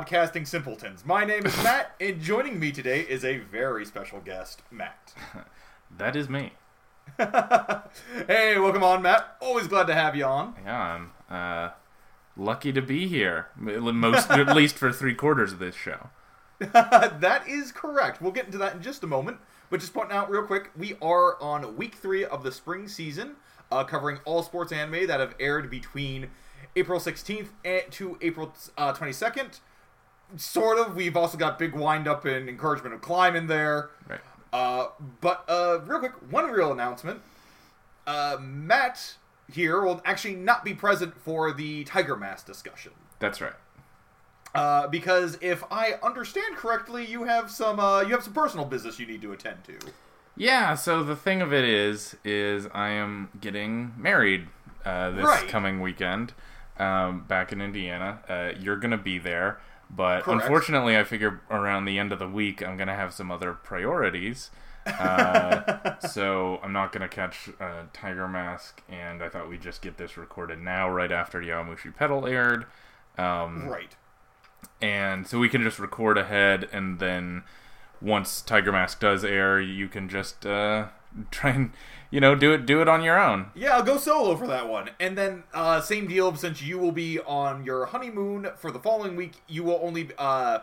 podcasting simpletons. My name is Matt, and joining me today is a very special guest, Matt. That is me. hey, welcome on, Matt. Always glad to have you on. Yeah, I'm uh, lucky to be here. Most, at least for three quarters of this show. that is correct. We'll get into that in just a moment. But just pointing out real quick, we are on week three of the spring season, uh, covering all sports anime that have aired between April 16th to April uh, 22nd. Sort of. We've also got big wind up and encouragement of climb in there. Right. Uh, but uh, real quick, one real announcement. Uh, Matt here will actually not be present for the Tiger Mask discussion. That's right. Uh, because if I understand correctly, you have some uh, you have some personal business you need to attend to. Yeah. So the thing of it is, is I am getting married uh, this Right. coming weekend um, back in Indiana. Uh, you're gonna be there, but Correct. unfortunately, I figure around the end of the week I'm gonna have some other priorities. uh, so I'm not gonna catch uh, Tiger Mask, and I thought we'd just get this recorded now, right after Yowamushi Pedal aired. Um, Right. and so we can just record ahead and then once tiger mask does air you can just uh try and you know do it do it on your own Yeah, I'll go solo for that one. And then uh, same deal since you will be on your honeymoon for the following week. You will only uh,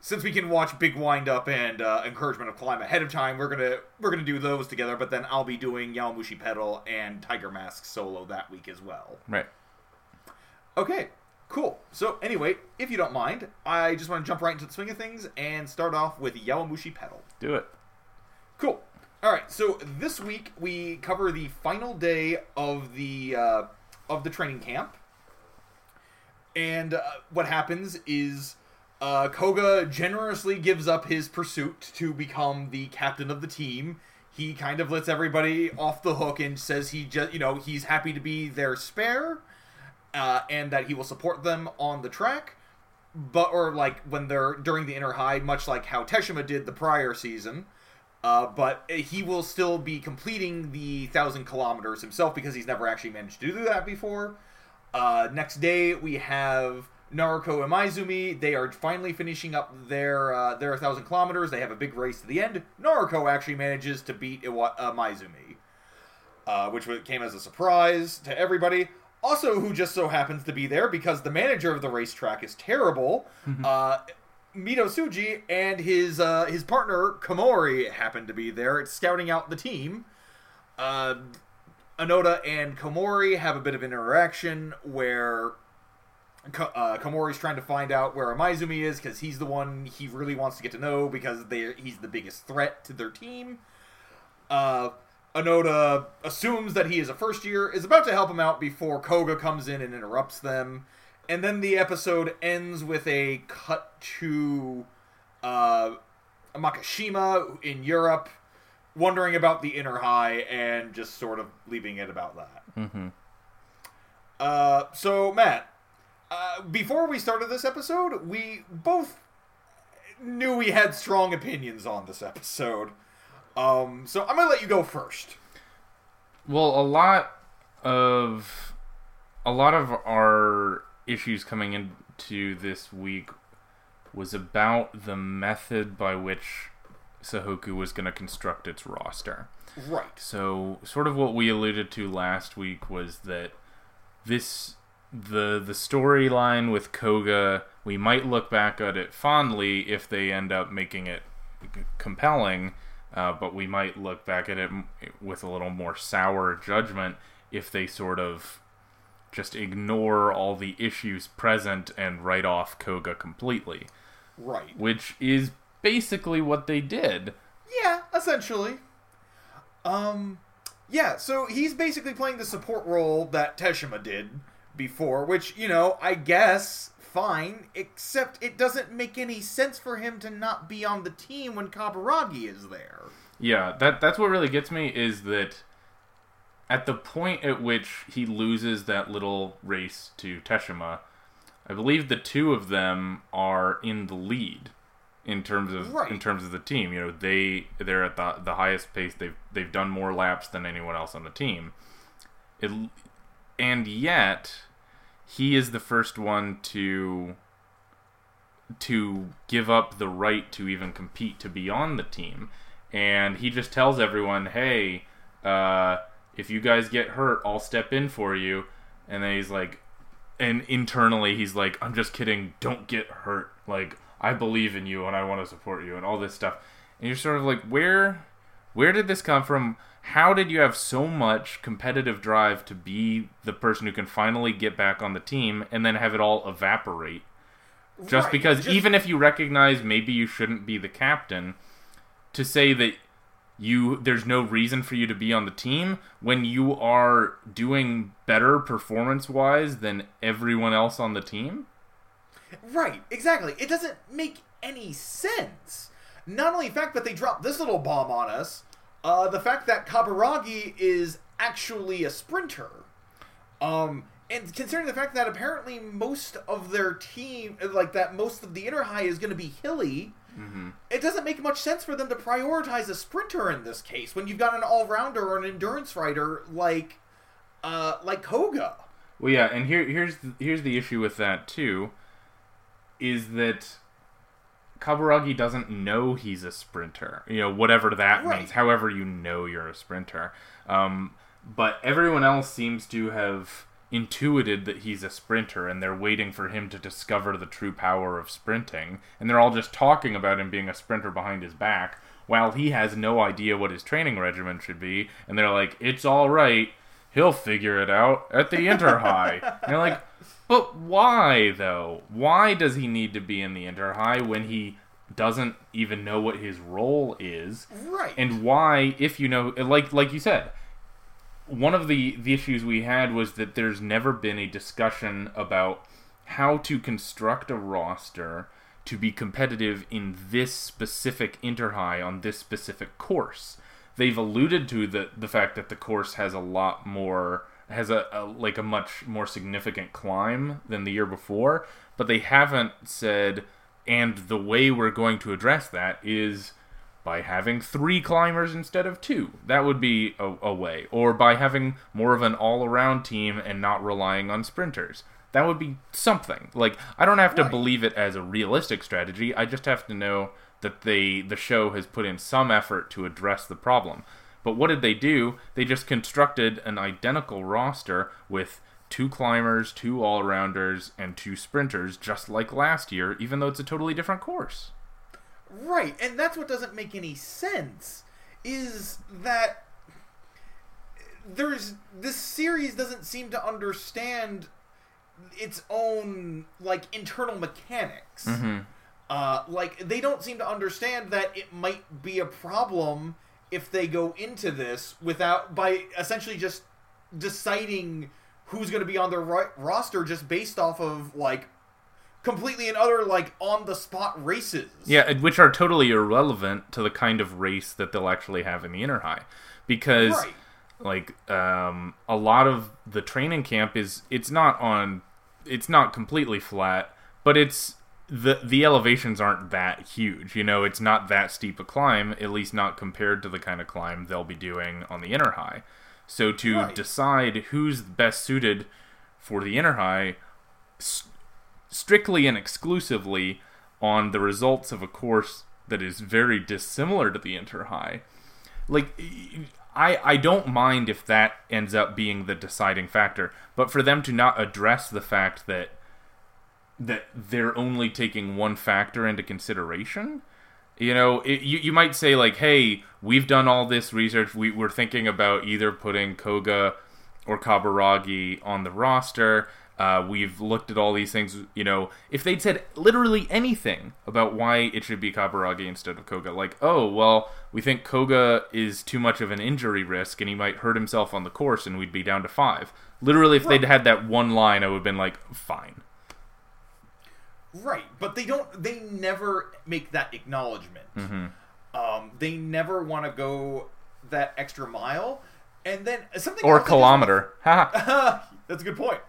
since we can watch Big Wind Up and uh, Encouragement of Climb ahead of time. We're gonna we're gonna do those together. But then I'll be doing Yowamushi Pedal and Tiger Mask solo that week as well. right Okay, cool. So anyway, if you don't mind, I just want to jump right into the swing of things and start off with Yowamushi Pedal. do it Cool. All right. So this week we cover the final day of the uh, of the training camp, and uh, what happens is uh, Koga generously gives up his pursuit to become the captain of the team. He kind of lets everybody off the hook and says he just you know he's happy to be their spare, uh, and that he will support them on the track. But or like when they're during the inter high, much like how Teshima did the prior season. Uh, but he will still be completing the thousand kilometers himself because he's never actually managed to do that before. Uh, next day we have Naruko and Imaizumi. They are finally finishing up their uh, their thousand kilometers. They have a big race to the end. Naruko actually manages to beat Iwa- uh, Imaizumi, uh, which came as a surprise to everybody. Also, who just so happens to be there because the manager of the racetrack is terrible. uh, Midousuji and his uh, his partner Komori happen to be there. It's scouting out the team. Uh, Onoda and Komori have a bit of an interaction where uh, Komori's trying to find out where Imaizumi is because he's the one he really wants to get to know because they he's the biggest threat to their team. Uh, Onoda assumes that he is a first year, is about to help him out before Koga comes in and interrupts them. And then the episode ends with a cut to uh, Makishima in Europe, wondering about the inter high and just sort of leaving it about that. mm-hmm. Uh, so, Matt, uh, before we started this episode, we both knew we had strong opinions on this episode. Um, so I'm gonna let you go first. well a lot of a lot of our issues coming into this week was about the method by which Sohoku was going to construct its roster. Right. So, sort of what we alluded to last week was that this the the storyline with Koga, we might look back at it fondly if they end up making it compelling, uh, but we might look back at it with a little more sour judgment if they sort of just ignore all the issues present and write off Koga completely, Right. which is basically what they did. Yeah, essentially. Um, yeah. So he's basically playing the support role that Teshima did before, which you know, I guess fine. Except it doesn't make any sense for him to not be on the team when Kaburagi is there. Yeah, that that's what really gets me is that at the point at which he loses that little race to Teshima, I believe the two of them are in the lead in terms of Right. in terms of the team. You know, they they're at the the highest pace. They've they've done more laps than anyone else on the team. It, and yet he is the first one to to give up the right to even compete to be on the team and he just tells everyone hey uh, if you guys get hurt i'll step in for you. And then he's like and internally he's like i'm just kidding. Don't get hurt. Like i believe in you and i want to support you and all this stuff. And you're sort of like where where did this come from? How did you have so much competitive drive to be the person who can finally get back on the team and then have it all evaporate? Just Right, because just- even if you recognize maybe you shouldn't be the captain to say that you there's no reason for you to be on the team when you are doing better performance wise than everyone else on the team Right, exactly. It doesn't make any sense. Not only the fact that they dropped this little bomb on us, uh, the fact that Kaburagi is actually a sprinter. Um, and considering the fact that apparently most of their team, like that most of the inter high is going to be hilly, it doesn't make much sense for them to prioritize a sprinter in this case when you've got an all-rounder or an endurance rider like, uh, like Koga. Well, yeah, and here here's the, here's the issue with that too, is that Kaburagi doesn't know he's a sprinter. You know, whatever that Right. means. However, you know you're a sprinter. Um, but everyone else seems to have intuited that he's a sprinter, and they're waiting for him to discover the true power of sprinting. And they're all just talking about him being a sprinter behind his back, while he has no idea what his training regimen should be. And they're like, "It's all right." he'll figure it out at the inter high. and you're like, but why though? Why does he need to be in the inter high when he doesn't even know what his role is? Right. And why, if you know, like like you said, one of the the issues we had was that there's never been a discussion about how to construct a roster to be competitive in this specific interhigh on this specific course. They've alluded to the the fact that the course has a lot more has a, a like a much more significant climb than the year before, but they haven't said and the way we're going to address that is by having three climbers instead of two. That would be a, a way. Or by having more of an all around team and not relying on sprinters. That would be something. Like I don't have to Right. believe it as a realistic strategy. I just have to know that they the show has put in some effort to address the problem. But what did they do? They just constructed an identical roster with two climbers, two all rounders, and two sprinters, just like last year, even though it's a totally different course. Right, and that's what doesn't make any sense is that there's this series doesn't seem to understand its own like internal mechanics. Uh, like they don't seem to understand that it might be a problem if they go into this without by essentially just deciding who's going to be on their ro- roster just based off of like completely and utter like on the spot races. Yeah, which are totally irrelevant to the kind of race that they'll actually have in the inter high, because Right. like um, a lot of the training camp is it's not on, it's not completely flat, but it's the the elevations aren't that huge. You know, it's not that steep a climb, at least not compared to the kind of climb they'll be doing on the inter high. So to Right. decide who's best suited for the inter high strictly and exclusively on the results of a course that is very dissimilar to the inter high. Like i i don't mind if that ends up being the deciding factor but for them to not address the fact that that they're only taking one factor into consideration you know it, you, you might say like hey we've done all this research. We, we're thinking about either putting koga or kaburagi on the roster uh, we've looked at all these things you know if they'd said literally anything about why it should be kaburagi instead of koga like oh well we think koga is too much of an injury risk and he might hurt himself on the course and we'd be down to five literally if they'd had that one line i would have been like fine Right, but they don't. They never make that acknowledgment. Um, they never want to go that extra mile, and then something or kilometer. That's a good point.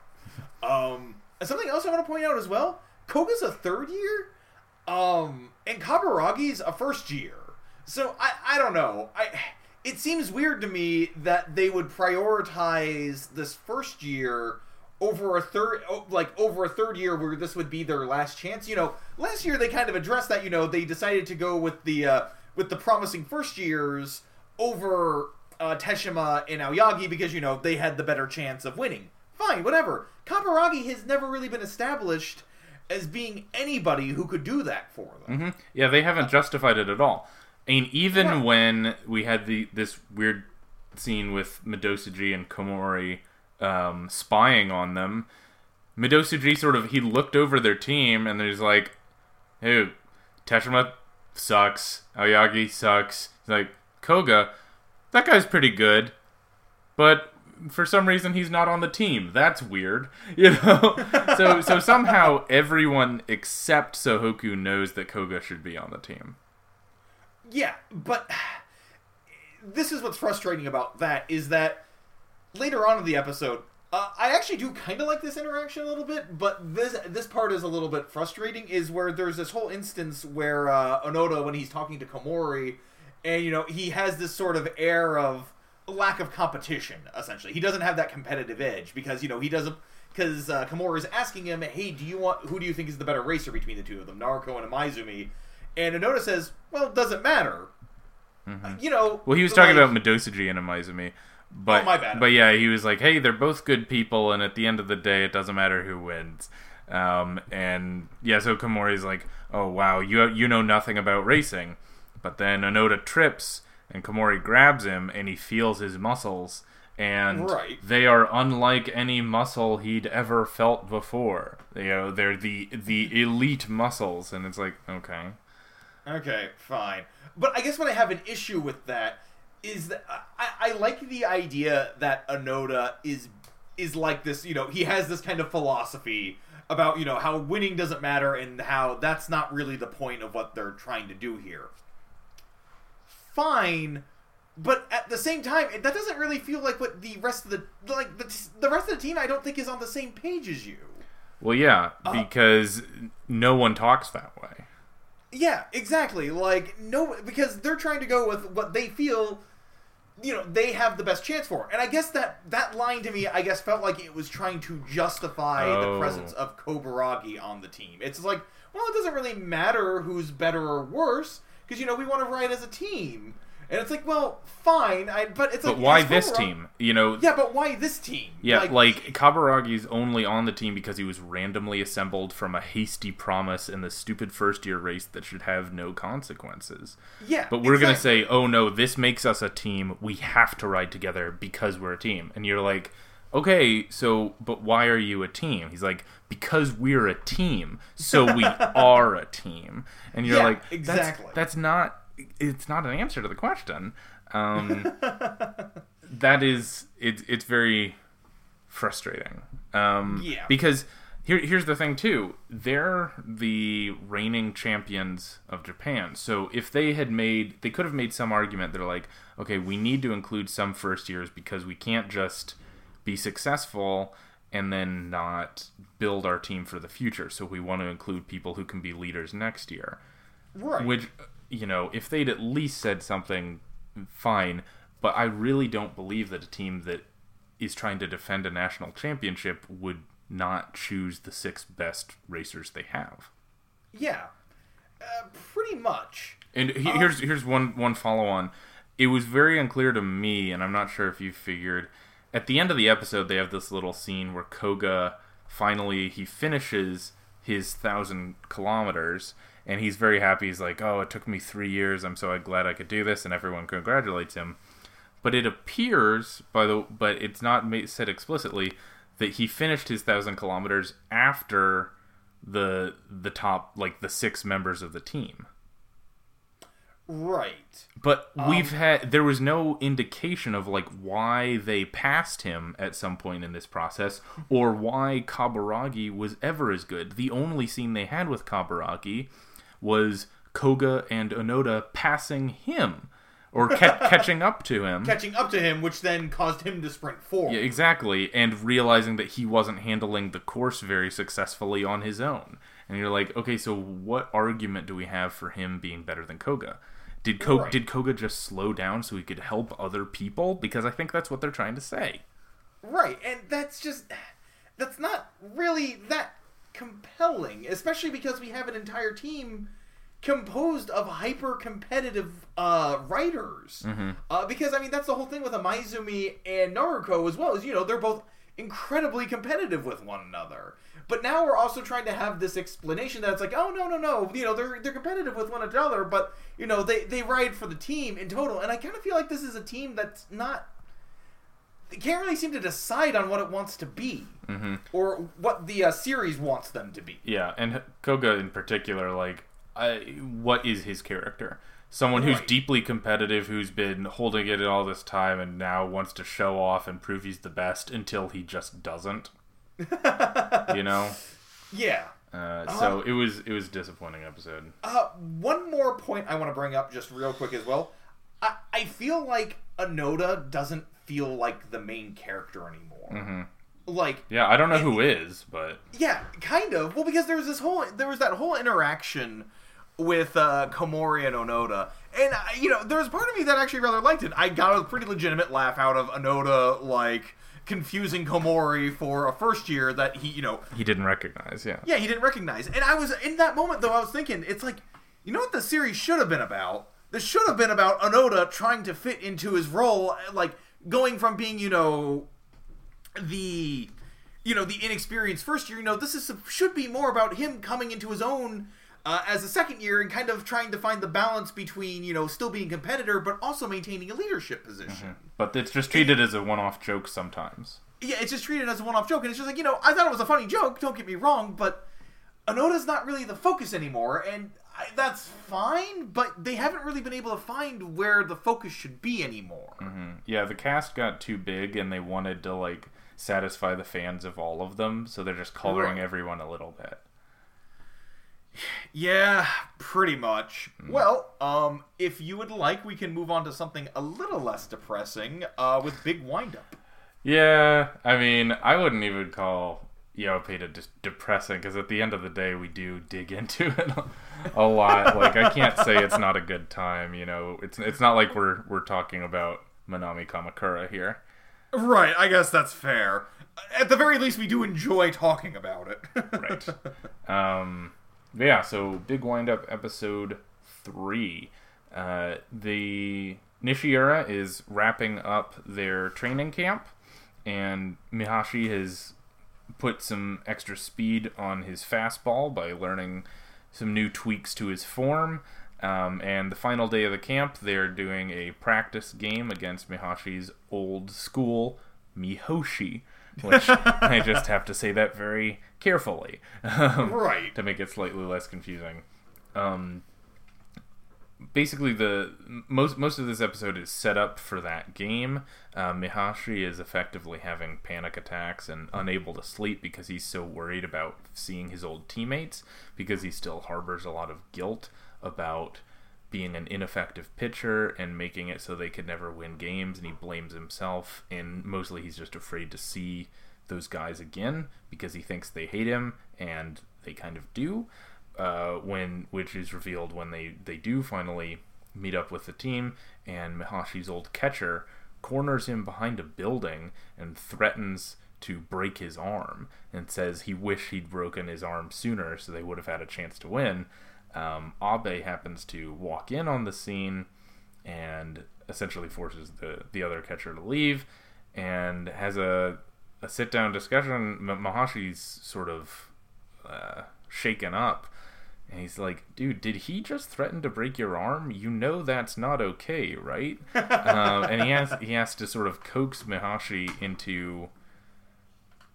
Um, something else I want to point out as well. Koga's a third year, um, and Kaburagi's a first year. So I, I don't know. I it seems weird to me that they would prioritize this first year over a third like over a third year where this would be their last chance. You know, last year they kind of addressed that. You know, they decided to go with the uh, with the promising first years over uh, Teshima and Aoyagi because you know they had the better chance of winning. Fine, whatever. Kaburagi has never really been established as being anybody who could do that for them. hmm Yeah, they haven't justified it at all. And even Right. when we had the this weird scene with Midousuji and Komori um, spying on them, Midousuji sort of he looked over their team and he's like, "Hey, Teshima sucks. Aoyagi sucks." He's like, "Koga, that guy's pretty good, but for some reason he's not on the team. That's weird." You know. so so somehow everyone except Sohoku knows that Koga should be on the team. Yeah, but this is what's frustrating about that is that later on in the episode, uh, I actually do kind of like this interaction a little bit, but this this part is a little bit frustrating. Is where there's this whole instance where uh, Onoda, when he's talking to Komori, and you know he has this sort of air of lack of competition. Essentially, he doesn't have that competitive edge because you know he doesn't. Because uh, Komori is asking him, "Hey, do you want? Who do you think is the better racer between the two of them, Naruko and Imaizumi?" And Onoda says, "Well, it doesn't matter." Uh, you know. Well, he was talking like- about Midousuji and Imaizumi. But, Oh, my bad. But yeah, he was like, hey, they're both good people, and at the end of the day, it doesn't matter who wins. Um, and yeah, so Komori's like, oh, wow, you, you know nothing about racing. But then Onoda trips, and Komori grabs him, and he feels his muscles. And Right. they are unlike any muscle he'd ever felt before. You know, they're the the elite muscles, and it's like, okay. Okay, fine. But I guess what I have an issue with that is that I, I like the idea that Onoda is is like this. You know, he has this kind of philosophy about you know how winning doesn't matter and how that's not really the point of what they're trying to do here. Fine. But at the same time, it- that doesn't really feel like what the rest of the like the, the rest of the team. I don't think is on the same page as you. Well, yeah, Uh, because no one talks that way. Yeah, exactly. Like no, because they're trying to go with what they feel, you know, they have the best chance for. And I guess that that line to me, I guess, felt like it was trying to justify the Oh. presence of Kaburagi on the team. It's like, well, it doesn't really matter who's better or worse because you know we want to ride as a team. And it's like, well, fine, I, but it's like, But why this team? You know, Yeah, but why this team? Yeah, like, Kaburagi's only on the team because he was randomly assembled from a hasty promise in the stupid first year race that should have no consequences. yeah, But we're gonna say, oh no, this makes us a team. We have to ride together because we're a team. And you're like, okay, so but why are you a team? He's like, because we're a team, so we are a team. And you're Yeah, like, that's- exactly. That's, not. It's not an answer to the question. Um, that is it's it's very frustrating. Um, Yeah. Because here here's the thing too. They're the reigning champions of Japan. So if they had made, they could have made some argument. They're like, okay, we need to include some first years because we can't just be successful and then not build our team for the future. So we want to include people who can be leaders next year. right. Which, you know, if they'd at least said something, fine. But I really don't believe that a team that is trying to defend a national championship would not choose the six best racers they have. yeah, uh, pretty much. And he, here's here's one one follow on. It was very unclear to me, and I'm not sure if you figured. At the end of the episode, they have this little scene where Koga finally he finishes his thousand kilometers, and he's very happy. He's like, "Oh, it took me three years. I'm so glad I could do this," and everyone congratulates him. But it appears, by the but it's not ma- said explicitly that he finished his thousand kilometers after the the top like the six members of the team. Right. But Um, we've had there was no indication of like why they passed him at some point in this process or why Kaburagi was ever as good. The only scene they had with Kaburagi was Koga and Onoda passing him or ca- catching up to him. Catching up to him, which then caused him to sprint forward. Yeah, exactly, and realizing that he wasn't handling the course very successfully on his own. And you're like, okay, so what argument do we have for him being better than Koga? Did Koga, Right. did Koga just slow down so he could help other people? Because I think that's what they're trying to say. Right, and that's just that's not really that compelling, especially because we have an entire team composed of hyper competitive uh, riders. Mm-hmm. Uh, because I mean, that's the whole thing with Imaizumi and Naruko as well. Is you know they're both incredibly competitive with one another. But now we're also trying to have this explanation that it's like, oh no no no, you know they're they're competitive with one another, but you know they they ride for the team in total. And I kind of feel like this is a team that's not. They can't really seem to decide on what it wants to be, Mm-hmm. or what the uh, series wants them to be. Yeah, and Koga in particular, like, I, what is his character? Someone who's Right. deeply competitive, who's been holding it all this time, and now wants to show off and prove he's the best until he just doesn't. you know. Yeah. Uh, so it was it was a disappointing episode. Uh, one more point I want to bring up just real quick as well. I, I feel like Onoda doesn't feel like the main character anymore. hmm Like, Yeah, I don't know who is, but yeah, kind of. Well, because there was this whole there was that whole interaction with uh, Komori and Onoda, and you know, there's part of me that actually rather liked it. I got a pretty legitimate laugh out of Onoda, like confusing Komori for a first year that he, you know, he didn't recognize. Yeah. yeah, he didn't recognize. And I was in that moment though. I was thinking, it's like, you know what the series should have been about? This should have been about Onoda trying to fit into his role, like going from being, you know, the, you know, the inexperienced first year. You know, this is should be more about him coming into his own. Uh, as a second year and kind of trying to find the balance between you know still being a competitor but also maintaining a leadership position But it's just treated as a one-off joke sometimes. yeah, it's just treated as a one-off joke, and it's just like you know, I thought it was a funny joke. Don't get me wrong, but Onoda's not really the focus anymore, and I, that's fine. But they haven't really been able to find where the focus should be anymore. Mm, Yeah, the cast got too big, and they wanted to like satisfy the fans of all of them, so they're just coloring Right. everyone a little bit. Yeah, pretty much. Well, um, if you would like, we can move on to something a little less depressing, uh, with Big Windup. Yeah, I mean, I wouldn't even call Yopeta just depressing because at the end of the day, we do dig into it a, lot. Like, I can't say it's not a good time. You know, it's it's not like we're we're talking about Manami Kamakura here. Right, I guess that's fair. At the very least, we do enjoy talking about it. Right. Um, yeah, so big wind up episode three. Uh, the Nishiura is wrapping up their training camp, and Mihashi has put some extra speed on his fastball by learning some new tweaks to his form. Um, and the final day of the camp, they're doing a practice game against Mihashi's old school Mihoshi, which I just have to say that very carefully um, right. to make it slightly less confusing. Um, basically, the most most of this episode is set up for that game. Uh, Mihashi is effectively having panic attacks and unable to sleep because he's so worried about seeing his old teammates because he still harbors a lot of guilt about being an ineffective pitcher and making it so they could never win games and he blames himself and mostly he's just afraid to see those guys again because he thinks they hate him and they kind of do uh, when which is revealed when they they do finally meet up with the team and Mihashi's old catcher corners him behind a building and threatens to break his arm and says he wished he'd broken his arm sooner so they would have had a chance to win. Um, Abe happens to walk in on the scene and essentially forces the, the other catcher to leave and has a, a sit down discussion. Mihashi's sort of uh, shaken up. And he's like, dude, did he just threaten to break your arm? You know that's not okay, right? um, and he has he has to sort of coax Mihashi into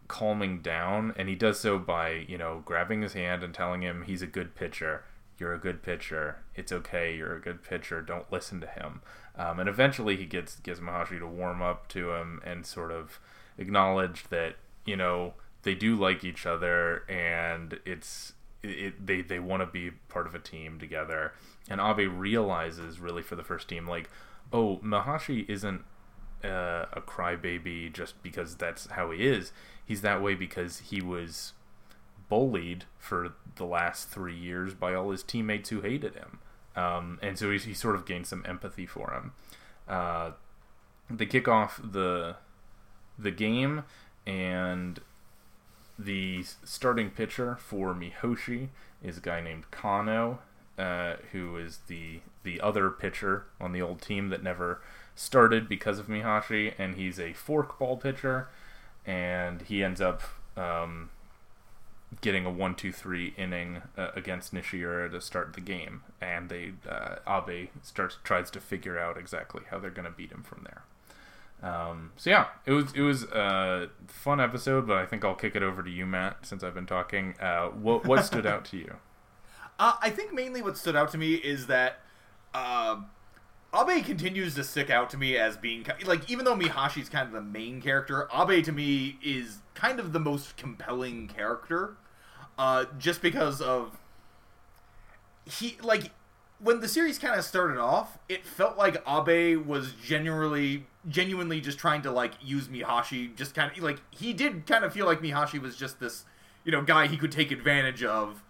calming down, and he does so by you know grabbing his hand and telling him he's a good pitcher. You're a good pitcher. It's okay. You're a good pitcher. Don't listen to him. Um, and eventually, he gets gets Mihashi to warm up to him and sort of acknowledge that you know they do like each other, and it's it, they they want to be part of a team together. And Abe realizes really for the first team, like, oh, Mihashi isn't uh, a crybaby just because that's how he is. He's that way because he was bullied for the last three years by all his teammates who hated him. Um, and so he, he sort of gained some empathy for him. Uh, they kick off the the game, and the starting pitcher for Mihoshi is a guy named Kano, uh, who is the the other pitcher on the old team that never started because of Mihashi, and he's a forkball pitcher, and he ends up um, getting a one two three inning uh, against Nishiura to start the game, and they uh, Abe starts tries to figure out exactly how they're going to beat him from there. Um, so yeah, it was it was a fun episode, but I think I'll kick it over to you, Matt, since I've been talking. Uh, what what stood out to you? Uh, I think mainly what stood out to me is that uh, Abe continues to stick out to me as being like even though Mihashi's kind of the main character, Abe to me is kind of the most compelling character, uh, just because of he like when the series kind of started off, it felt like Abe was genuinely genuinely just trying to like use Mihashi just kind of like he did kind of feel like Mihashi was just this you know guy he could take advantage of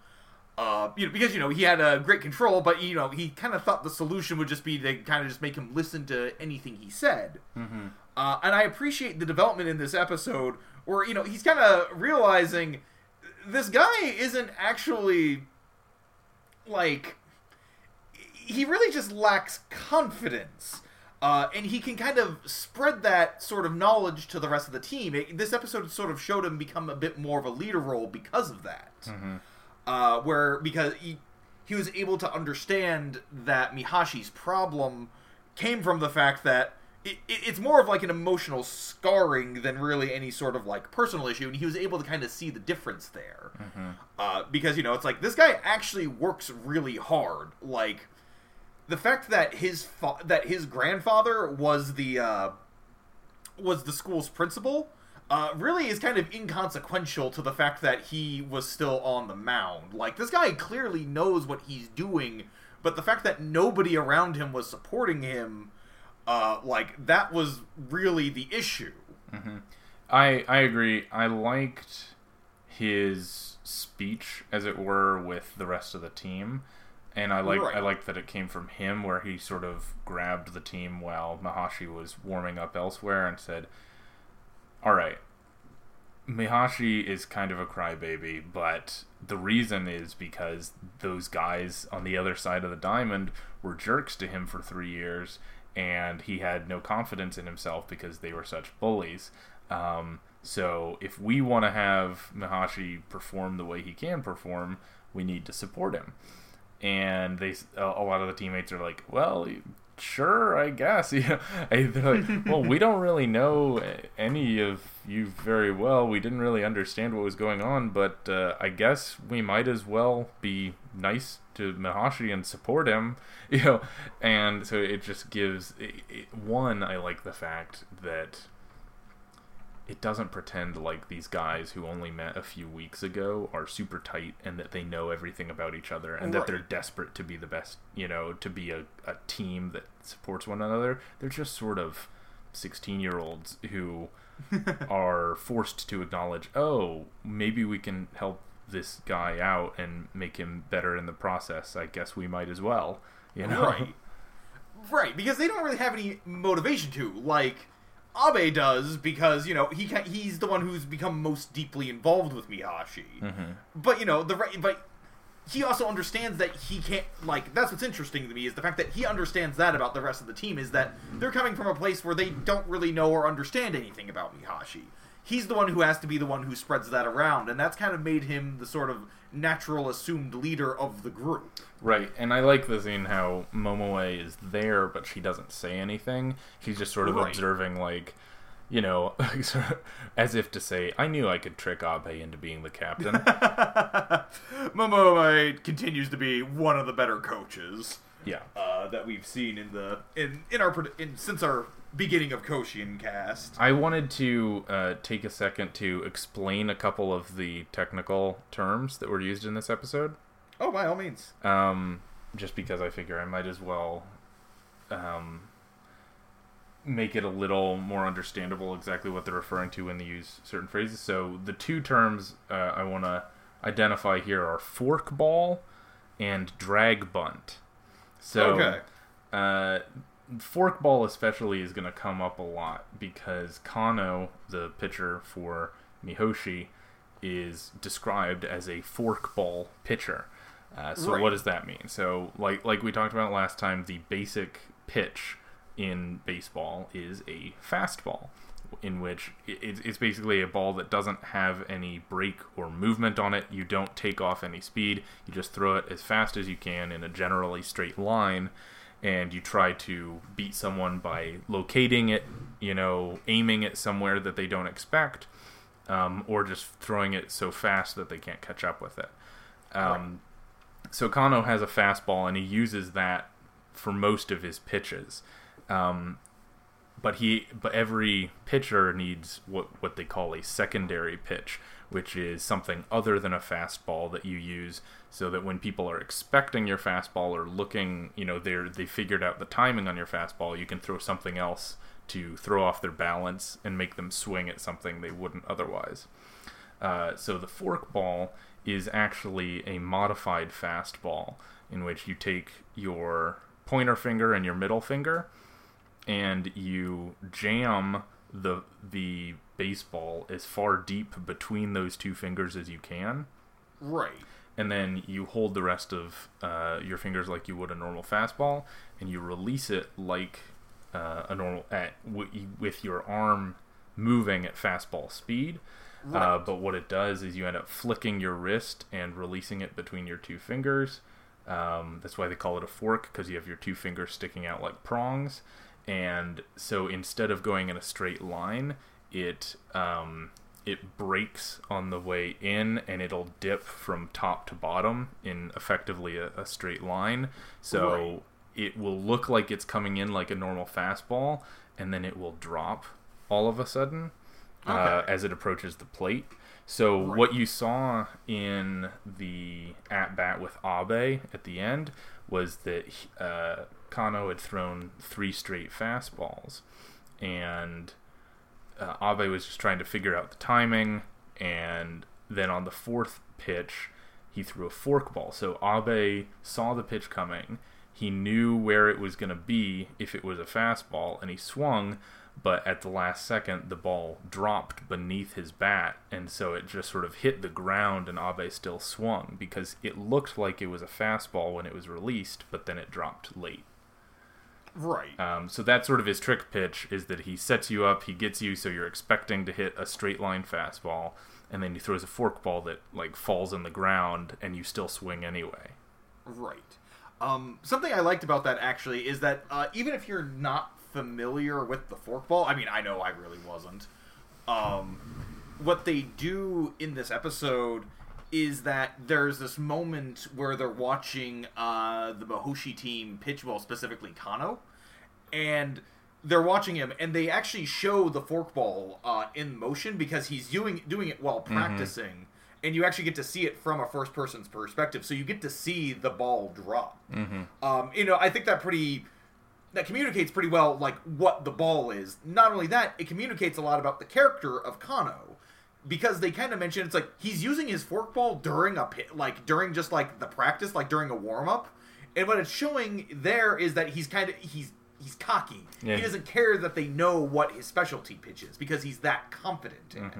uh, you know, because you know he had a great control, but you know he kind of thought the solution would just be to kind of just make him listen to anything he said. Mm-hmm. Uh, and I appreciate the development in this episode where you know he's kind of realizing this guy isn't actually like he really just lacks confidence. Uh, and he can kind of spread that sort of knowledge to the rest of the team. It, this episode sort of showed him become a bit more of a leader role because of that Mm-hmm. Uh, where because he he was able to understand that Mihashi's problem came from the fact that it, it, it's more of like an emotional scarring than really any sort of like personal issue, and he was able to kind of see the difference there. Uh, because you know, it's like this guy actually works really hard. Like the fact that his fa- that his grandfather was the uh, was the school's principal uh, really is kind of inconsequential to the fact that he was still on the mound. Like this guy clearly knows what he's doing, but the fact that nobody around him was supporting him, uh, like that was really the issue. I I agree. I liked his speech, as it were, with the rest of the team, and I like Right. I liked that it came from him, where he sort of grabbed the team while Mihashi was warming up elsewhere and said, "All right, Mihashi is kind of a crybaby, but the reason is because those guys on the other side of the diamond were jerks to him for three years, and he had no confidence in himself because they were such bullies. Um, so if we want to have Mihashi perform the way he can perform, we need to support him. And they, a a lot of the teammates are like, well, sure, I guess. You know, they're like, well, we don't really know any of you very well. We didn't really understand what was going on, but uh, I guess we might as well be nice to Mihashi and support him. You know, and so it just gives it, it, one. I like the fact that it doesn't pretend like these guys who only met a few weeks ago are super tight and that they know everything about each other and that they're desperate to be the best, you know, to be a, a team that supports one another. They're just sort of 16 year olds who are forced to acknowledge, oh, maybe we can help this guy out and make him better in the process. I guess we might as well, you know? Right. Right, because they don't really have any motivation to. Like Abe does because, you know, he ca- he's the one who's become most deeply involved with Mihashi. Mm-hmm. But, you know, the but he also understands that he can't like that's what's interesting to me is the fact that he understands that about the rest of the team is that they're coming from a place where they don't really know or understand anything about Mihashi. He's the one who has to be the one who spreads that around, and that's kind of made him the sort of natural assumed leader of the group. Right, and I like the scene how Momoe is there, but she doesn't say anything. She's just sort of Right. observing, like, you know, as if to say, "I knew I could trick Abe into being the captain." Momoe continues to be one of the better coaches yeah, uh, that we've seen in the in in our in, since our beginning of Koshien cast. I wanted to uh, take a second to explain a couple of the technical terms that were used in this episode. Oh, by all means. um, just because I figure I might as well um, make it a little more understandable exactly what they're referring to when they use certain phrases. So the two terms uh, I want to identify here are fork ball and drag bunt. So Okay. uh, fork ball especially is going to come up a lot because Kano, the pitcher for Mihoshi, is described as a forkball pitcher. Uh, so Right. what does that mean? So like like we talked about last time, the basic pitch in baseball is a fastball, in which it's- it's basically a ball that doesn't have any break or movement on it. You don't take off any speed. You just throw it as fast as you can in a generally straight line, and you try to beat someone by locating it, you know, aiming it somewhere that they don't expect, um, or just throwing it so fast that they can't catch up with it. Um, So Kano has a fastball, and he uses that for most of his pitches. Um, but he, but every pitcher needs what what they call a secondary pitch, which is something other than a fastball that you use, so that when people are expecting your fastball or looking, you know, they're they figured out the timing on your fastball, you can throw something else to throw off their balance and make them swing at something they wouldn't otherwise. Uh, so the forkball is actually a modified fastball in which you take your pointer finger and your middle finger and you jam the the baseball as far deep between those two fingers as you can Right. and then you hold the rest of uh, your fingers like you would a normal fastball, and you release it like uh, a normal at w- with your arm moving at fastball speed. Uh, but what it does is you end up flicking your wrist and releasing it between your two fingers. Um, that's why they call it a fork because you have your two fingers sticking out like prongs. And so instead of going in a straight line, it um, it breaks on the way in and it'll dip from top to bottom in effectively a, a straight line. So Right. it will look like it's coming in like a normal fastball, and then it will drop all of a sudden uh, as it approaches the plate. So Right. what you saw in the at bat with Abe at the end was that uh, Kano had thrown three straight fastballs, and uh, Abe was just trying to figure out the timing, and then on the fourth pitch, he threw a forkball. So Abe saw the pitch coming. He knew where it was going to be if it was a fastball, and he swung. But at the last second, the ball dropped beneath his bat, and so it just sort of hit the ground, and Abe still swung because it looked like it was a fastball when it was released, but then it dropped late. Right. Um, so that's sort of his trick pitch is that he sets you up, he gets you so you're expecting to hit a straight line fastball, and then he throws a forkball that like falls in the ground, and you still swing anyway. Right. Um, something I liked about that actually is that uh, even if you're not familiar with the forkball, I mean, I know I really wasn't. Um, what they do in this episode is that there's this moment where they're watching uh, the Mihoshi team pitch, well, specifically Kano, and they're watching him, and they actually show the forkball uh, in motion because he's doing doing it while practicing, and you actually get to see it from a first person's perspective, so you get to see the ball drop. Um, you know, I think that pretty that communicates pretty well like what the ball is. Not only that, it communicates a lot about the character of Kano. Because they kind of mention it's like he's using his forkball during a pit, like during just like the practice, like during a warm up, and what it's showing there is that he's kind of he's he's cocky. Yeah. He doesn't care that they know what his specialty pitch is because he's that confident in it.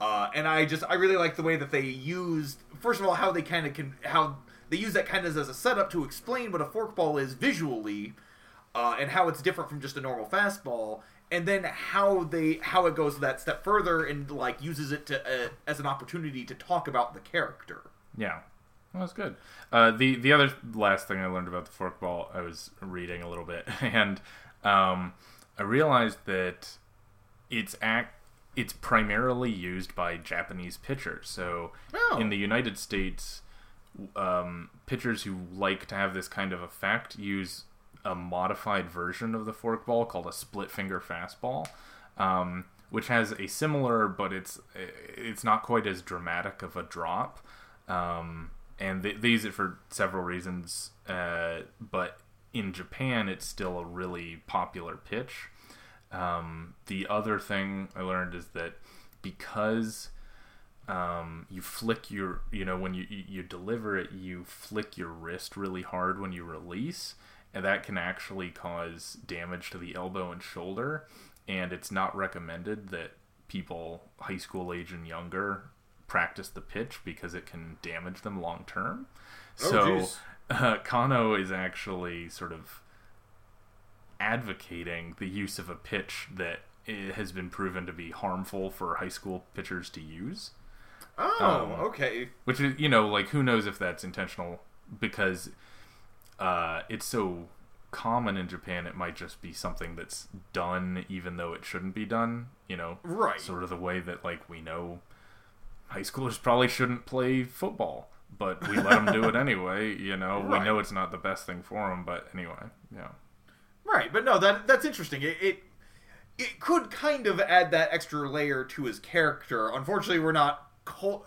Uh, and I just I really like the way that they used first of all how they kind of can how they use that kind of as a setup to explain what a forkball is visually, uh, and how it's different from just a normal fastball, and then how they how it goes that step further and like uses it to uh, as an opportunity to talk about the character. Yeah, well, that's good. Uh, the the other last thing I learned about the forkball, I was reading a little bit, and um, I realized that it's act it's primarily used by Japanese pitchers. So Oh. in the United States, um, pitchers who like to have this kind of effect use a modified version of the forkball called a split finger fastball, um, which has a similar, but it's it's not quite as dramatic of a drop. Um, and they, they use it for several reasons, uh, but in Japan, it's still a really popular pitch. Um, the other thing I learned is that because um, you flick your, you know, when you you you deliver it, you flick your wrist really hard when you release, and that can actually cause damage to the elbow and shoulder. And it's not recommended that people high school age and younger practice the pitch because it can damage them long term. Oh, So uh, Kano is actually sort of advocating the use of a pitch that has been proven to be harmful for high school pitchers to use. Oh, Um, okay. Which is, you know, like who knows if that's intentional because uh, it's so common in Japan. It might just be something that's done, even though it shouldn't be done. You know, Right. Sort of the way that like we know high schoolers probably shouldn't play football, but we let them do it anyway. You know, we know it's not the best thing for them, but anyway, yeah. Right, but no, that that's interesting. It, it it could kind of add that extra layer to his character. Unfortunately, we're not.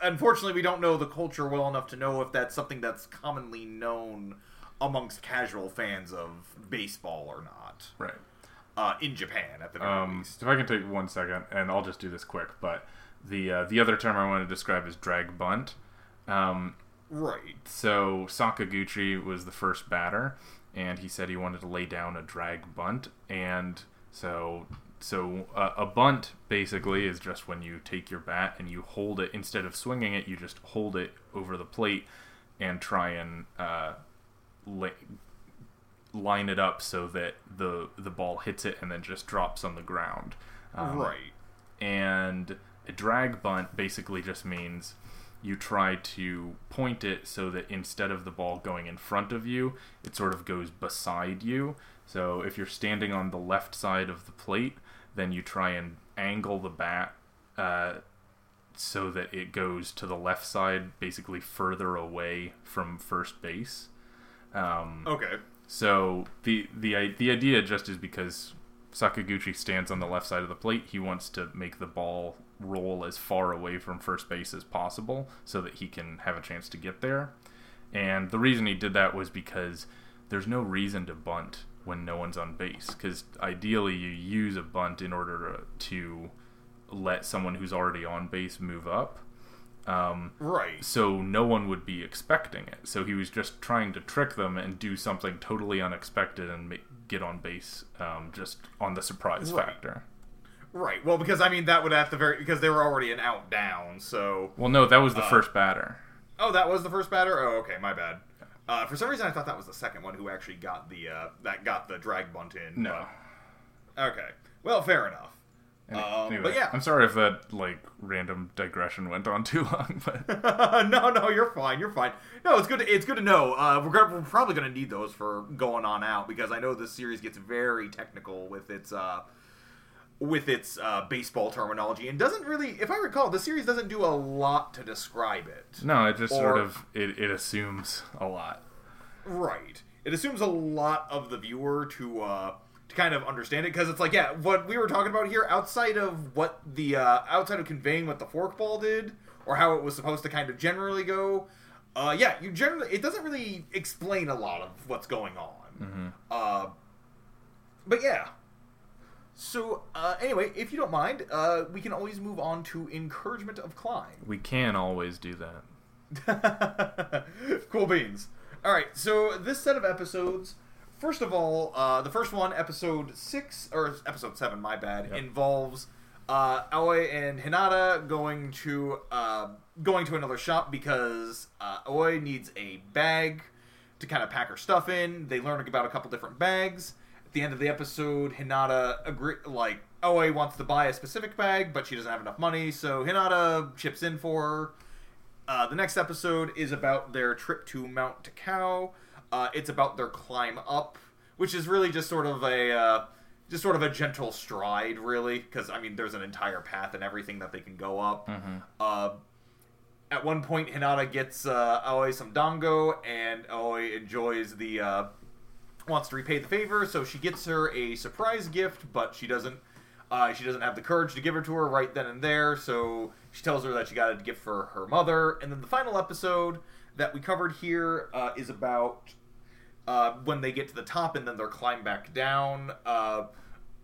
Unfortunately, we don't know the culture well enough to know if that's something that's commonly known amongst casual fans of baseball or not. Right. Uh, in Japan, at the very Um, least. if I can take one second, and I'll just do this quick, but the uh, the other term I want to describe is drag bunt. Um, Right. so Sakaguchi was the first batter, and he said he wanted to lay down a drag bunt, and so so uh, a bunt basically is just when you take your bat and you hold it instead of swinging it, you just hold it over the plate and try and uh, la- line it up so that the the ball hits it and then just drops on the ground. Um, right. and a drag bunt basically just means you try to point it so that instead of the ball going in front of you, it sort of goes beside you. So if you're standing on the left side of the plate, then you try and angle the bat uh, so that it goes to the left side, basically further away from first base. Um, Okay. so the the the idea just is because Sakaguchi stands on the left side of the plate, he wants to make the ball roll as far away from first base as possible so that he can have a chance to get there. And the reason he did that was because there's no reason to bunt when no one's on base because ideally you use a bunt in order to, to let someone who's already on base move up. Um, Right. so no one would be expecting it. So he was just trying to trick them and do something totally unexpected and ma- get on base um, just on the surprise Right. factor. Right. Well, because I mean that would at the very because they were already an out down. So Well, no, that was the Uh, first batter. oh, that was the first batter. Oh, okay, my bad. Uh, for some reason, I thought that was the second one who actually got the uh, that got the drag bunt in. No. but- okay. Well, fair enough. Um, anyway, but yeah. I'm sorry if that like random digression went on too long, but no, no, you're fine. You're fine. No, it's good. To, it's good to know. Uh, we're, gonna, we're probably going to need those for going on out because I know this series gets very technical with its uh, with its uh, baseball terminology and doesn't really. If I recall, the series doesn't do a lot to describe it. no, it just sort of it, it assumes a lot. Right. It assumes a lot of the viewer to uh, to kind of understand it because it's like, yeah, what we were talking about here, outside of what the uh, outside of conveying what the forkball did or how it was supposed to kind of generally go, uh, yeah, you generally it doesn't really explain a lot of what's going on. Uh, but yeah. So uh, anyway, if you don't mind, uh, we can always move on to encouragement of climb. We can always do that. cool beans. All right, so this set of episodes, first of all, uh, the first one, episode six or episode seven, my bad, Yep. involves uh, Aoi and Hinata going to uh, going to another shop because uh, Aoi needs a bag to kind of pack her stuff in. They learn about a couple different bags. At the end of the episode, Hinata agree like Aoi wants to buy a specific bag, but she doesn't have enough money, so Hinata chips in for her. Uh, the next episode is about their trip to Mount Takao. Uh, it's about their climb up, which is really just sort of a uh, just sort of a gentle stride, really, because I mean, there's an entire path and everything that they can go up. Uh, at one point, Hinata gets uh, Aoi some dango, and Aoi enjoys the uh, wants to repay the favor, so she gets her a surprise gift, but she doesn't. Uh, she doesn't have the courage to give her to her right then and there, so she tells her that she got a gift for her mother. And then the final episode that we covered here uh, is about uh, when they get to the top and then they're climb back down. Uh,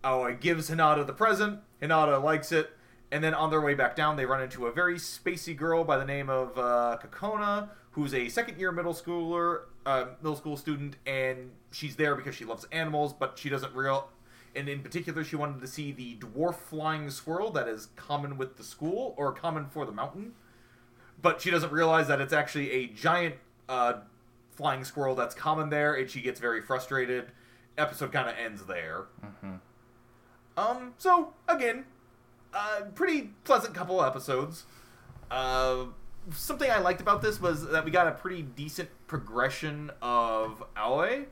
Aoi gives Hinata the present. Hinata likes it. And then on their way back down, they run into a very spacey girl by the name of uh, Kokona, who's a second year middle schooler, uh, middle school student, and she's there because she loves animals, but she doesn't real. and in particular, she wanted to see the dwarf flying squirrel that is common with the school or common for the mountain. But she doesn't realize that it's actually a giant uh, flying squirrel that's common there, and she gets very frustrated. Episode kind of ends there. Um, so again, uh, pretty pleasant couple episodes. Uh, something I liked about this was that we got a pretty decent progression of Aoi.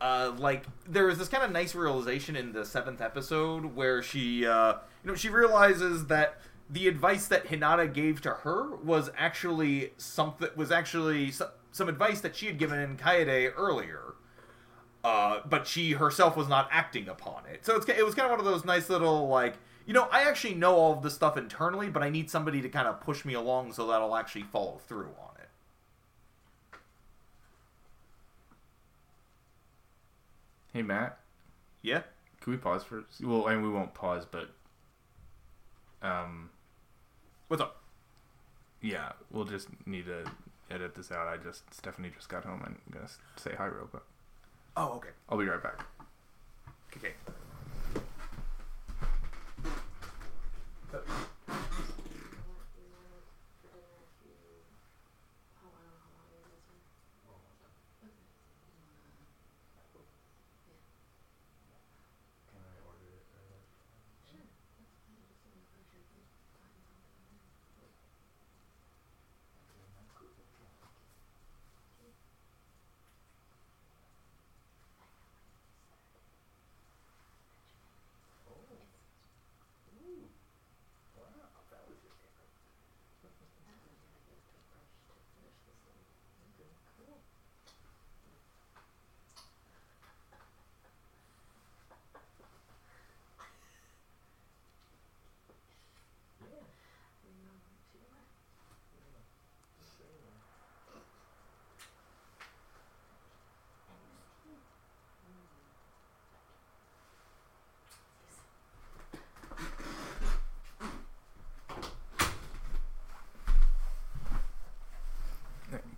Uh, like there was this kind of nice realization in the seventh episode where she, uh, you know, she realizes that the advice that Hinata gave to her was actually something was actually some, advice that she had given in Kaede earlier. Uh, but she herself was not acting upon it. So it's, it was kind of one of those nice little like, you know, I actually know all of this stuff internally, but I need somebody to kind of push me along so that I'll actually follow through on it. Hey Matt, Yeah. can we pause for? Well, I mean, we won't pause, but um, What's up? yeah, we'll just need to edit this out. I just Stephanie just got home. I'm gonna say hi real quick. Oh, okay. I'll be right back.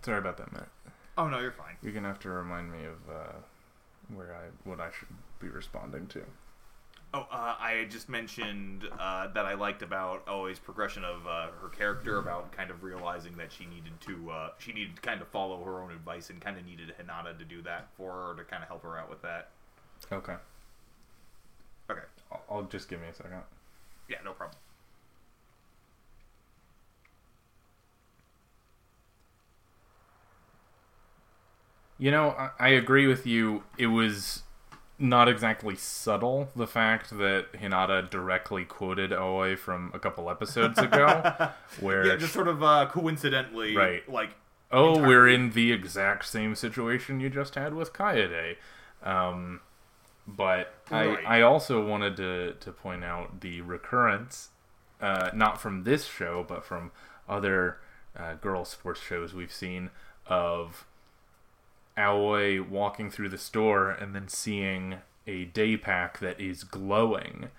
Sorry about that, Matt. Oh no, you're fine. You're gonna have to remind me of uh, where I what I should be responding to. Oh, uh, I just mentioned uh, that I liked about Aoi's progression of uh, her character about kind of realizing that she needed to uh, she needed to kind of follow her own advice and kind of needed Hinata to do that for her to kind of help her out with that. Okay, Okay. I'll, I'll just give me a second. Yeah, no problem. You know, I, I agree with you. It was not exactly subtle the fact that Hinata directly quoted Aoi from a couple episodes ago, where Yeah, just sort of uh, coincidentally, Right. Like, oh, entirely. we're in the exact same situation you just had with Kaede. Um, but Right. I, I also wanted to, to point out the recurrence, uh, not from this show, but from other uh, girl sports shows we've seen, of Aoi walking through the store and then seeing a day pack that is glowing.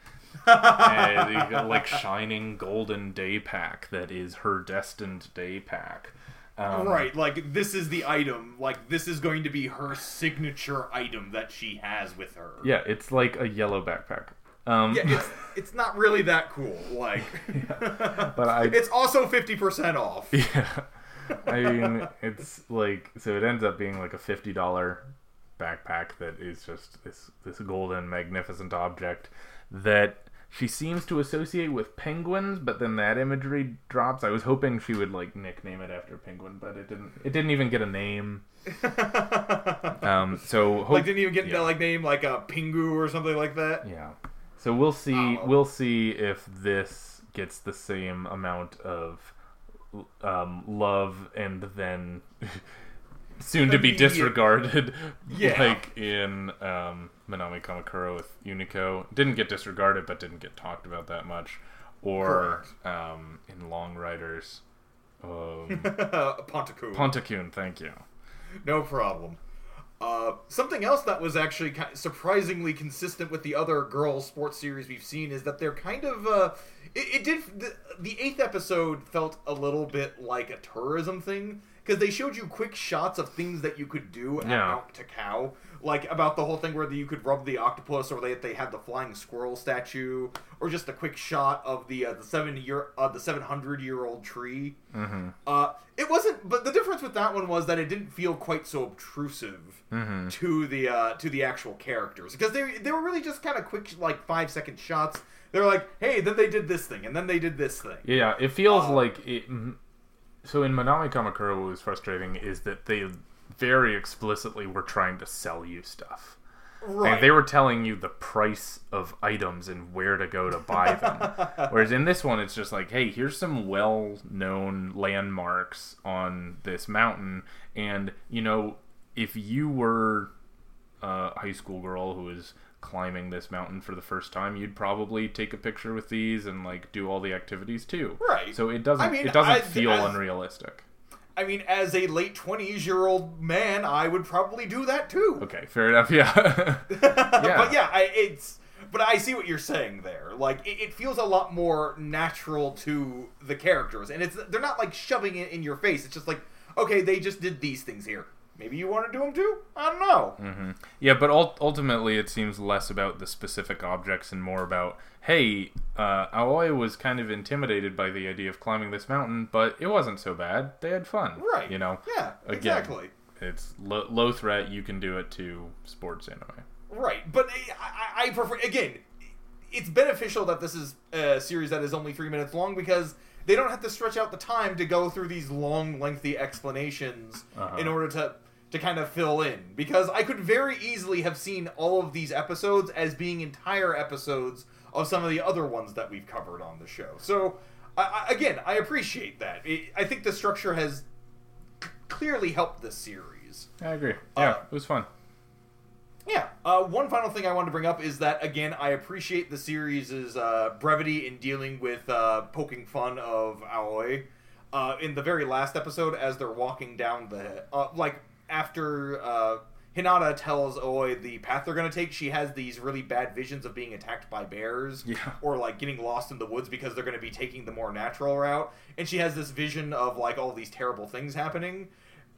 and you got, like shining golden day pack that is her destined day pack. Um, right, like this is the item. Like this is going to be her signature item that she has with her. Yeah, it's like a yellow backpack. Um, Yeah, it's it's not really that cool. Like, but I it's also fifty percent off. yeah, I mean it's like so it ends up being like a fifty dollar backpack that is just this this golden magnificent object that she seems to associate with penguins, but then that imagery drops. I was hoping she would like nickname it after penguin, but it didn't. It didn't even get a name. Um, so hope, like didn't even get yeah. like name like a Pingu or something like that. Yeah. So we'll see. Oh. We'll see if this gets the same amount of um, love and then soon to be disregarded, Yeah. like in um, Minami Kamakura with Unico. Didn't get disregarded, but didn't get talked about that much. Or um, in Long Riders, um, Pontaku. Pontakun. Thank you. no problem. Uh, something else that was actually ki surprisingly consistent with the other girls sports series we've seen is that they're kind of uh, it, it did the, the eighth episode felt a little bit like a tourism thing because they showed you quick shots of things that you could do at Yeah. Mount Takao. Like about the whole thing where you could rub the octopus, or they they had the flying squirrel statue, or just a quick shot of the uh, the seven year uh, the seven hundred year old tree. Mm-hmm. Uh, it wasn't, but the difference with that one was that it didn't feel quite so obtrusive Mm-hmm. to the uh, to the actual characters because they they were really just kind of quick, like five second shots. They're like, hey, then they did this thing, and then they did this thing. Yeah, it feels Uh, like it. So in Minami Kamakura, what was frustrating is that they very explicitly we were trying to sell you stuff. Right. And they were telling you the price of items and where to go to buy them. Whereas in this one, it's just like, hey, here's some well known landmarks on this mountain. And, you know, if you were a high school girl who is climbing this mountain for the first time, you'd probably take a picture with these and, like, do all the activities too. Right. So it doesn't, I mean, it doesn't as- feel as- unrealistic. I mean, as a late twenties year old man, I would probably do that too. Okay, fair enough. Yeah. but yeah, I, it's. But I see what you're saying there. Like, it, it feels a lot more natural to the characters, and it's they're not like shoving it in your face. It's just like, okay, they just did these things here. Maybe you want to do them too. I don't know. Mm-hmm. Yeah, but ul- ultimately, it seems less about the specific objects and more about, hey, uh, Aoi was kind of intimidated by the idea of climbing this mountain, but it wasn't so bad. They had fun. Right. You know? Yeah. Again, exactly. It's lo- low threat. You can do it to sports anime. Right, but I, I, I prefer again. It's beneficial that this is a series that is only three minutes long because they don't have to stretch out the time to go through these long, lengthy explanations Uh-huh. in order to to kind of fill in. Because I could very easily have seen all of these episodes as being entire episodes of some of the other ones that we've covered on the show. So, I, I, again, I appreciate that. It, I think the structure has c- clearly helped this series. I agree. Yeah, Uh, it was fun. Yeah. Uh, one final thing I wanted to bring up is that again, I appreciate the series' uh, brevity in dealing with uh, poking fun of Aoi. Uh, in the very last episode, as they're walking down the uh, like after uh, Hinata tells Aoi the path they're gonna take, she has these really bad visions of being attacked by bears, Yeah. or like getting lost in the woods because they're gonna be taking the more natural route. And she has this vision of like all these terrible things happening.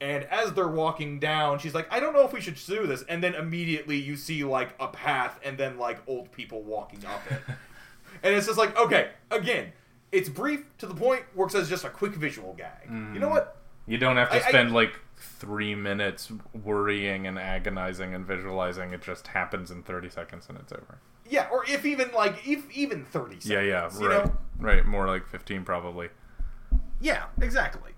And as they're walking down, she's like, I don't know if we should do this. And then immediately you see like a path and then like old people walking up it. and it's just like, okay, again, it's brief to the point, works as just a quick visual gag. You know what? You don't have to I- I- spend like three minutes worrying and agonizing and visualizing. It just happens in 30 seconds and it's over. Yeah, or if even like if even thirty seconds. Yeah, yeah, You right. know? Right, more like 15 probably. Yeah, exactly.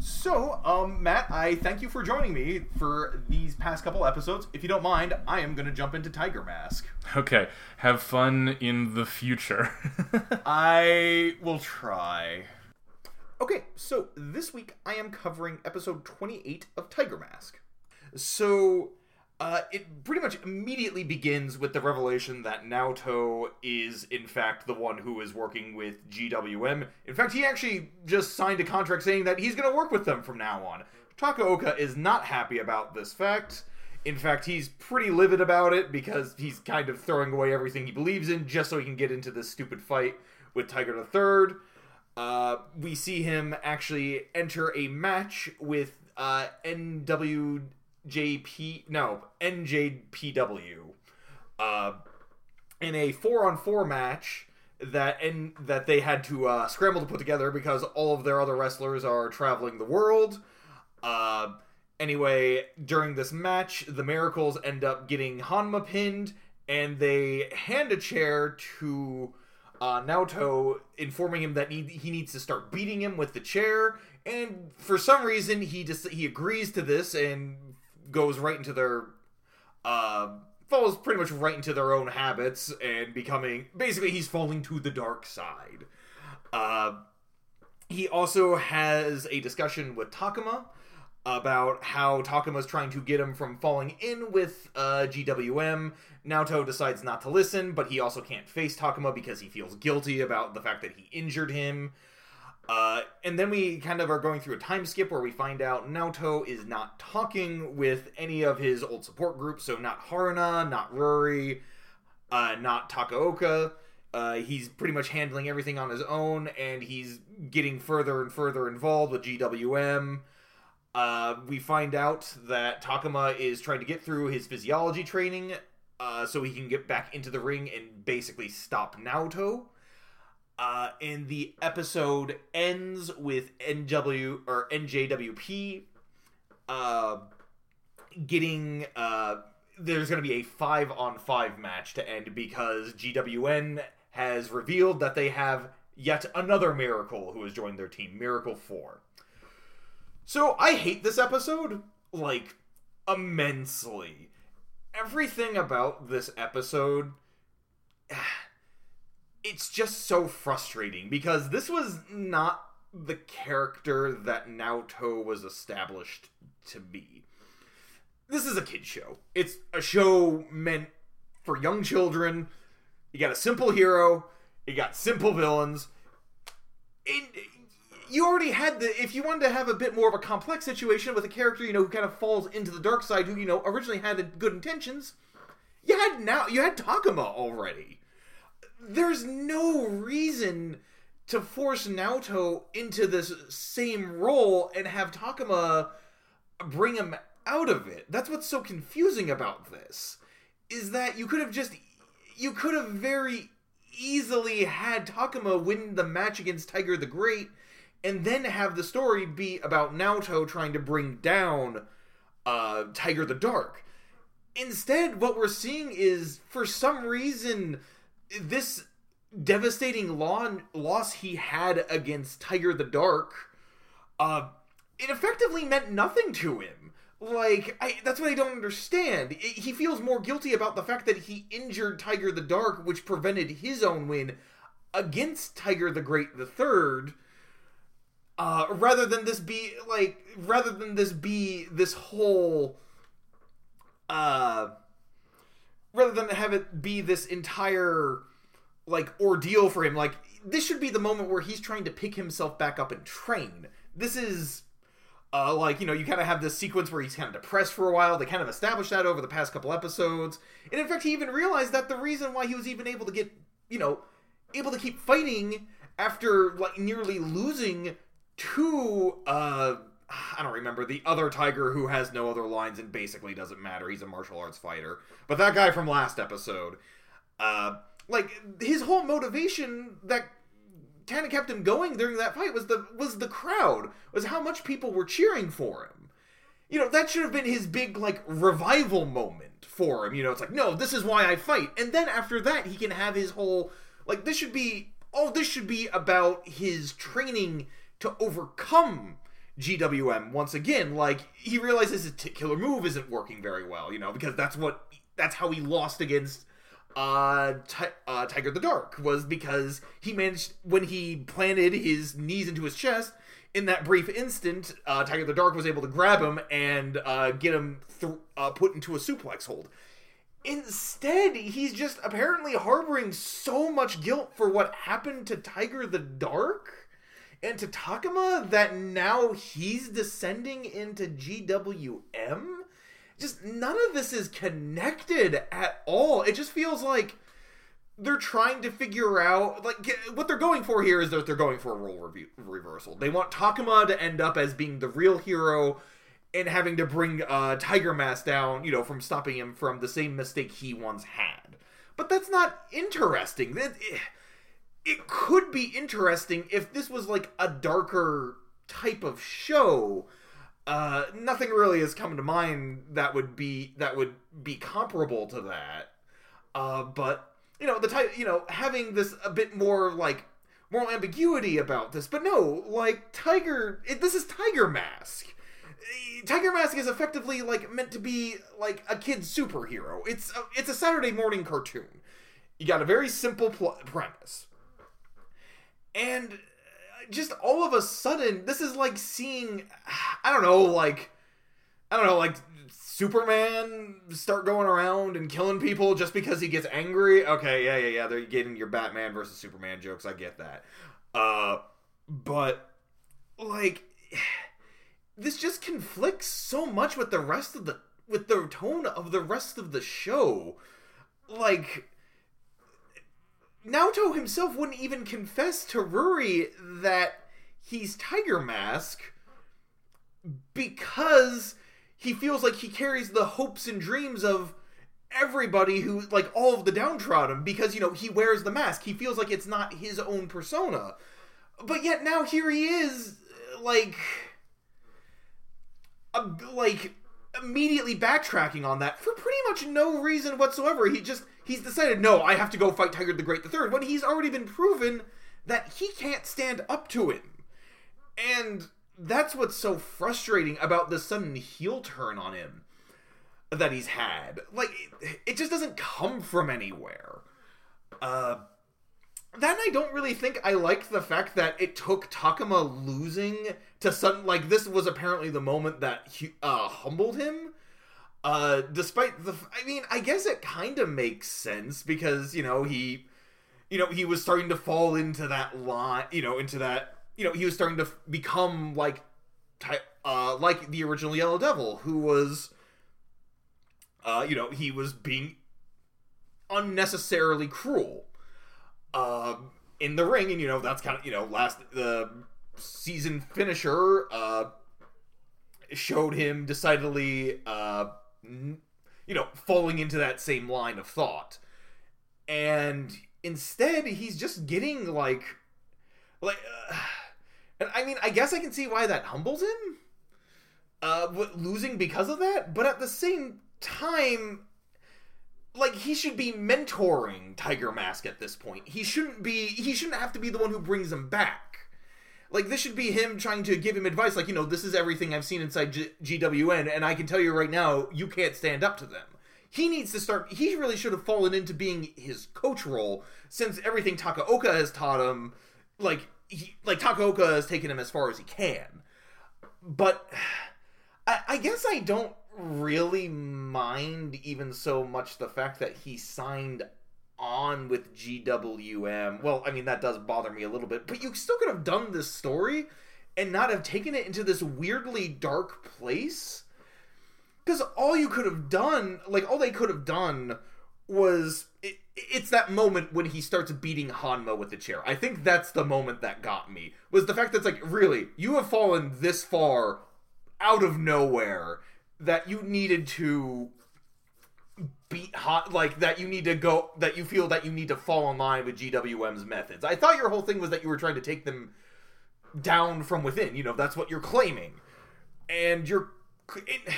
So, um, Matt, I thank you for joining me for these past couple episodes. If you don't mind, I am going to jump into Tiger Mask. Okay, have fun in the future. I will try. Okay, so this week I am covering episode 28 of Tiger Mask. So, uh, it pretty much immediately begins with the revelation that Naoto is, in fact, the one who is working with GWM. In fact, he actually just signed a contract saying that he's going to work with them from now on. Takaoka is not happy about this fact. In fact, he's pretty livid about it because he's kind of throwing away everything he believes in just so he can get into this stupid fight with Tiger Third. Uh, we see him actually enter a match with uh, NWJP, no, NJPW, uh, in a four-on-four match that and that they had to uh, scramble to put together because all of their other wrestlers are traveling the world. Uh, anyway, during this match, the Miracles end up getting Hanma pinned, and they hand a chair to uh, Naoto, informing him that he, he needs to start beating him with the chair. And for some reason, he just he agrees to this and goes right into their uh, falls pretty much right into their own habits and becoming basically he's falling to the dark side. Uh, he also has a discussion with Takuma about how Takuma's trying to get him from falling in with uh, GWM. Naoto decides not to listen, but he also can't face Takuma because he feels guilty about the fact that he injured him. Uh, and then we kind of are going through a time skip where we find out Naoto is not talking with any of his old support groups, so not Haruna, not Ruri, uh, not Takaoka. Uh, he's pretty much handling everything on his own, and he's getting further and further involved with GWM. Uh, we find out that Takuma is trying to get through his physiology training uh, so he can get back into the ring and basically stop Naoto. Uh, and the episode ends with NW or NJWP uh, getting uh, there's going to be a five on five match to end because GWM has revealed that they have yet another Miracle who has joined their team, Miracle 4. So I hate this episode, like, immensely. Everything about this episode. It's just so frustrating because this was not the character that Naoto was established to be. This is a kid show. It's a show meant for young children. You got a simple hero, you got simple villains. And you already had the if you wanted to have a bit more of a complex situation with a character, you know, who kind of falls into the dark side who, you know, originally had good intentions, you had now you had Takuma already. There's no reason to force Naoto into this same role and have Takuma bring him out of it. That's what's so confusing about this. Is that you could have just you could have very easily had Takuma win the match against Tiger the Great and then have the story be about Naoto trying to bring down uh, Tiger the Dark. Instead, what we're seeing is, for some reason, this devastating loss he had against Tiger the Dark, uh, it effectively meant nothing to him. Like, I, that's what I don't understand. It, he feels more guilty about the fact that he injured Tiger the Dark, which prevented his own win against Tiger the Great the Third, uh, rather than this be like, rather than this be this whole, uh, rather than have it be this entire like ordeal for him. Like, this should be the moment where he's trying to pick himself back up and train. This is uh, like, you know, you kind of have this sequence where he's kind of depressed for a while. They kind of established that over the past couple episodes. And in fact, he even realized that the reason why he was even able to get, you know, able to keep fighting after, like, nearly losing to, uh, I don't remember, the other Tiger who has no other lines and basically doesn't matter. He's a martial arts fighter. But that guy from last episode, uh, like, his whole motivation that kind of kept him going during that fight was the was the crowd was how much people were cheering for him you know that should have been his big like revival moment for him you know it's like no this is why i fight and then after that he can have his whole like this should be oh this should be about his training to overcome gwm once again like he realizes his killer move isn't working very well you know because that's what that's how he lost against uh, Ti- uh, Tiger the Dark was because he managed when he planted his knees into his chest. In that brief instant, uh, Tiger the Dark was able to grab him and uh, get him th- uh, put into a suplex hold. Instead, he's just apparently harboring so much guilt for what happened to Tiger the Dark and to Takuma that now he's descending into GWM just none of this is connected at all. It just feels like they're trying to figure out like what they're going for here is that they're going for a role reversal. They want Takuma to end up as being the real hero and having to bring uh, Tiger Mask down, you know, from stopping him from the same mistake he once had. But that's not interesting. It, it, it could be interesting if this was like a darker type of show uh, nothing really has come to mind that would be that would be comparable to that. Uh, but you know, the type, you know, having this a bit more like moral ambiguity about this. But no, like Tiger, it, this is Tiger Mask. Tiger Mask is effectively like meant to be like a kid's superhero. It's a, it's a Saturday morning cartoon. You got a very simple pl- premise, and just all of a sudden, this is like seeing, I don't know, like, I don't know, like Superman start going around and killing people just because he gets angry. Okay, yeah, yeah, yeah. They're getting your Batman versus Superman jokes. I get that. Uh, but like, this just conflicts so much with the rest of the with the tone of the rest of the show. Like, Naoto himself wouldn't even confess to Ruri that he's Tiger Mask because he feels like he carries the hopes and dreams of everybody who like all of the downtrodden because you know he wears the mask. He feels like it's not his own persona. But yet now here he is like uh, like immediately backtracking on that for pretty much no reason whatsoever he just he's decided no i have to go fight tiger the great the third when he's already been proven that he can't stand up to him and that's what's so frustrating about the sudden heel turn on him that he's had. Like, it, it just doesn't come from anywhere. Uh, then I don't really think I like the fact that it took Takuma losing to sudden like this was apparently the moment that he, uh, humbled him. Uh, despite the, I mean, I guess it kind of makes sense because you know he, you know, he was starting to fall into that line, you know, into that, you know, he was starting to become like, type uh, like the original Yellow Devil, who was uh, you know, he was being unnecessarily cruel uh, in the ring, and you know that's kind of you know last the season finisher uh, showed him decidedly uh, you know falling into that same line of thought, and instead he's just getting like like. Uh, and I mean, I guess I can see why that humbles him, uh, losing because of that. But at the same time like he should be mentoring Tiger Mask at this point. He shouldn't be he shouldn't have to be the one who brings him back. Like this should be him trying to give him advice like, you know, this is everything I've seen inside G- GWN and I can tell you right now you can't stand up to them. He needs to start he really should have fallen into being his coach role since everything Takaoka has taught him like he like Takaoka has taken him as far as he can. But I, I guess I don't really mind even so much the fact that he signed on with GWM. Well, I mean that does bother me a little bit, but you still could have done this story and not have taken it into this weirdly dark place. Because all you could have done, like all they could have done, was it, it's that moment when he starts beating Hanma with the chair. I think that's the moment that got me. Was the fact that it's like, really, you have fallen this far out of nowhere that you needed to beat hot like that you need to go that you feel that you need to fall in line with GWM's methods. I thought your whole thing was that you were trying to take them down from within. You know, that's what you're claiming. And you're it,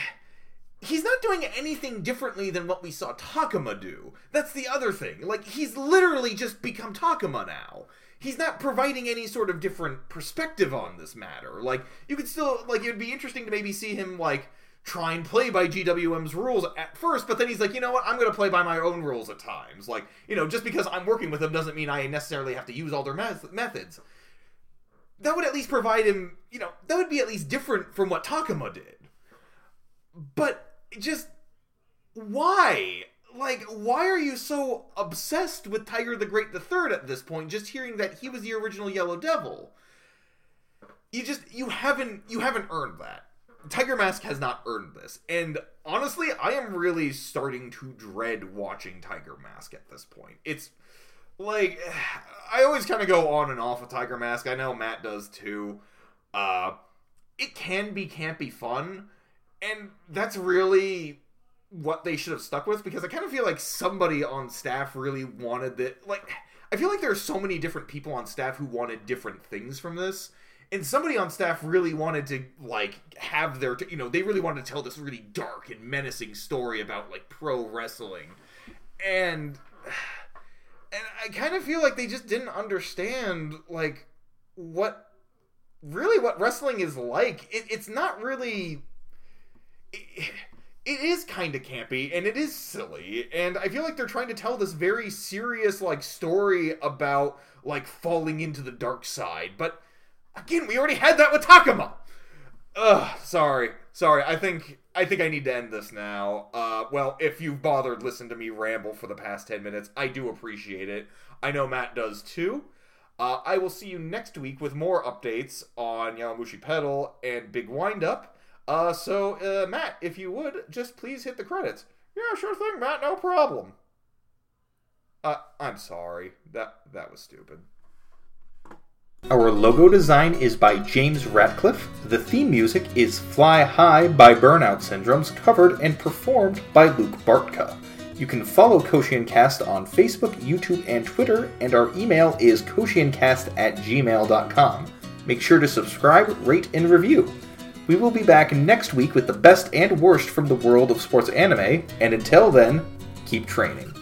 he's not doing anything differently than what we saw Takuma do. That's the other thing. Like he's literally just become Takuma now. He's not providing any sort of different perspective on this matter. Like you could still like it would be interesting to maybe see him like try and play by GWM's rules at first, but then he's like, you know what, I'm going to play by my own rules at times. Like, you know, just because I'm working with them doesn't mean I necessarily have to use all their methods. That would at least provide him, you know, that would be at least different from what Takuma did. But just why? Like, why are you so obsessed with Tiger the Great the Third at this point? Just hearing that he was the original Yellow Devil, you just you haven't you haven't earned that Tiger Mask has not earned this. And honestly, I am really starting to dread watching Tiger Mask at this point. It's like I always kind of go on and off with Tiger Mask. I know Matt does too. Uh it can be campy fun, and that's really what they should have stuck with because I kind of feel like somebody on staff really wanted that like I feel like there are so many different people on staff who wanted different things from this and somebody on staff really wanted to like have their you know they really wanted to tell this really dark and menacing story about like pro wrestling. And and i kind of feel like they just didn't understand like what really what wrestling is like. It, it's not really it, it is kind of campy and it is silly. And i feel like they're trying to tell this very serious like story about like falling into the dark side. But Again, we already had that with Takuma. Ugh, sorry, sorry. I think I think I need to end this now. Uh, well, if you've bothered listen to me ramble for the past ten minutes, I do appreciate it. I know Matt does too. Uh, I will see you next week with more updates on Yowamushi Pedal and Big Windup. Uh, so, uh, Matt, if you would, just please hit the credits. Yeah, sure thing, Matt. No problem. Uh, I'm sorry. That that was stupid. Our logo design is by James Ratcliffe. The theme music is Fly High by Burnout Syndromes, covered and performed by Luke Bartka. You can follow Cast on Facebook, YouTube, and Twitter, and our email is koshiencast at gmail.com. Make sure to subscribe, rate, and review. We will be back next week with the best and worst from the world of sports anime, and until then, keep training.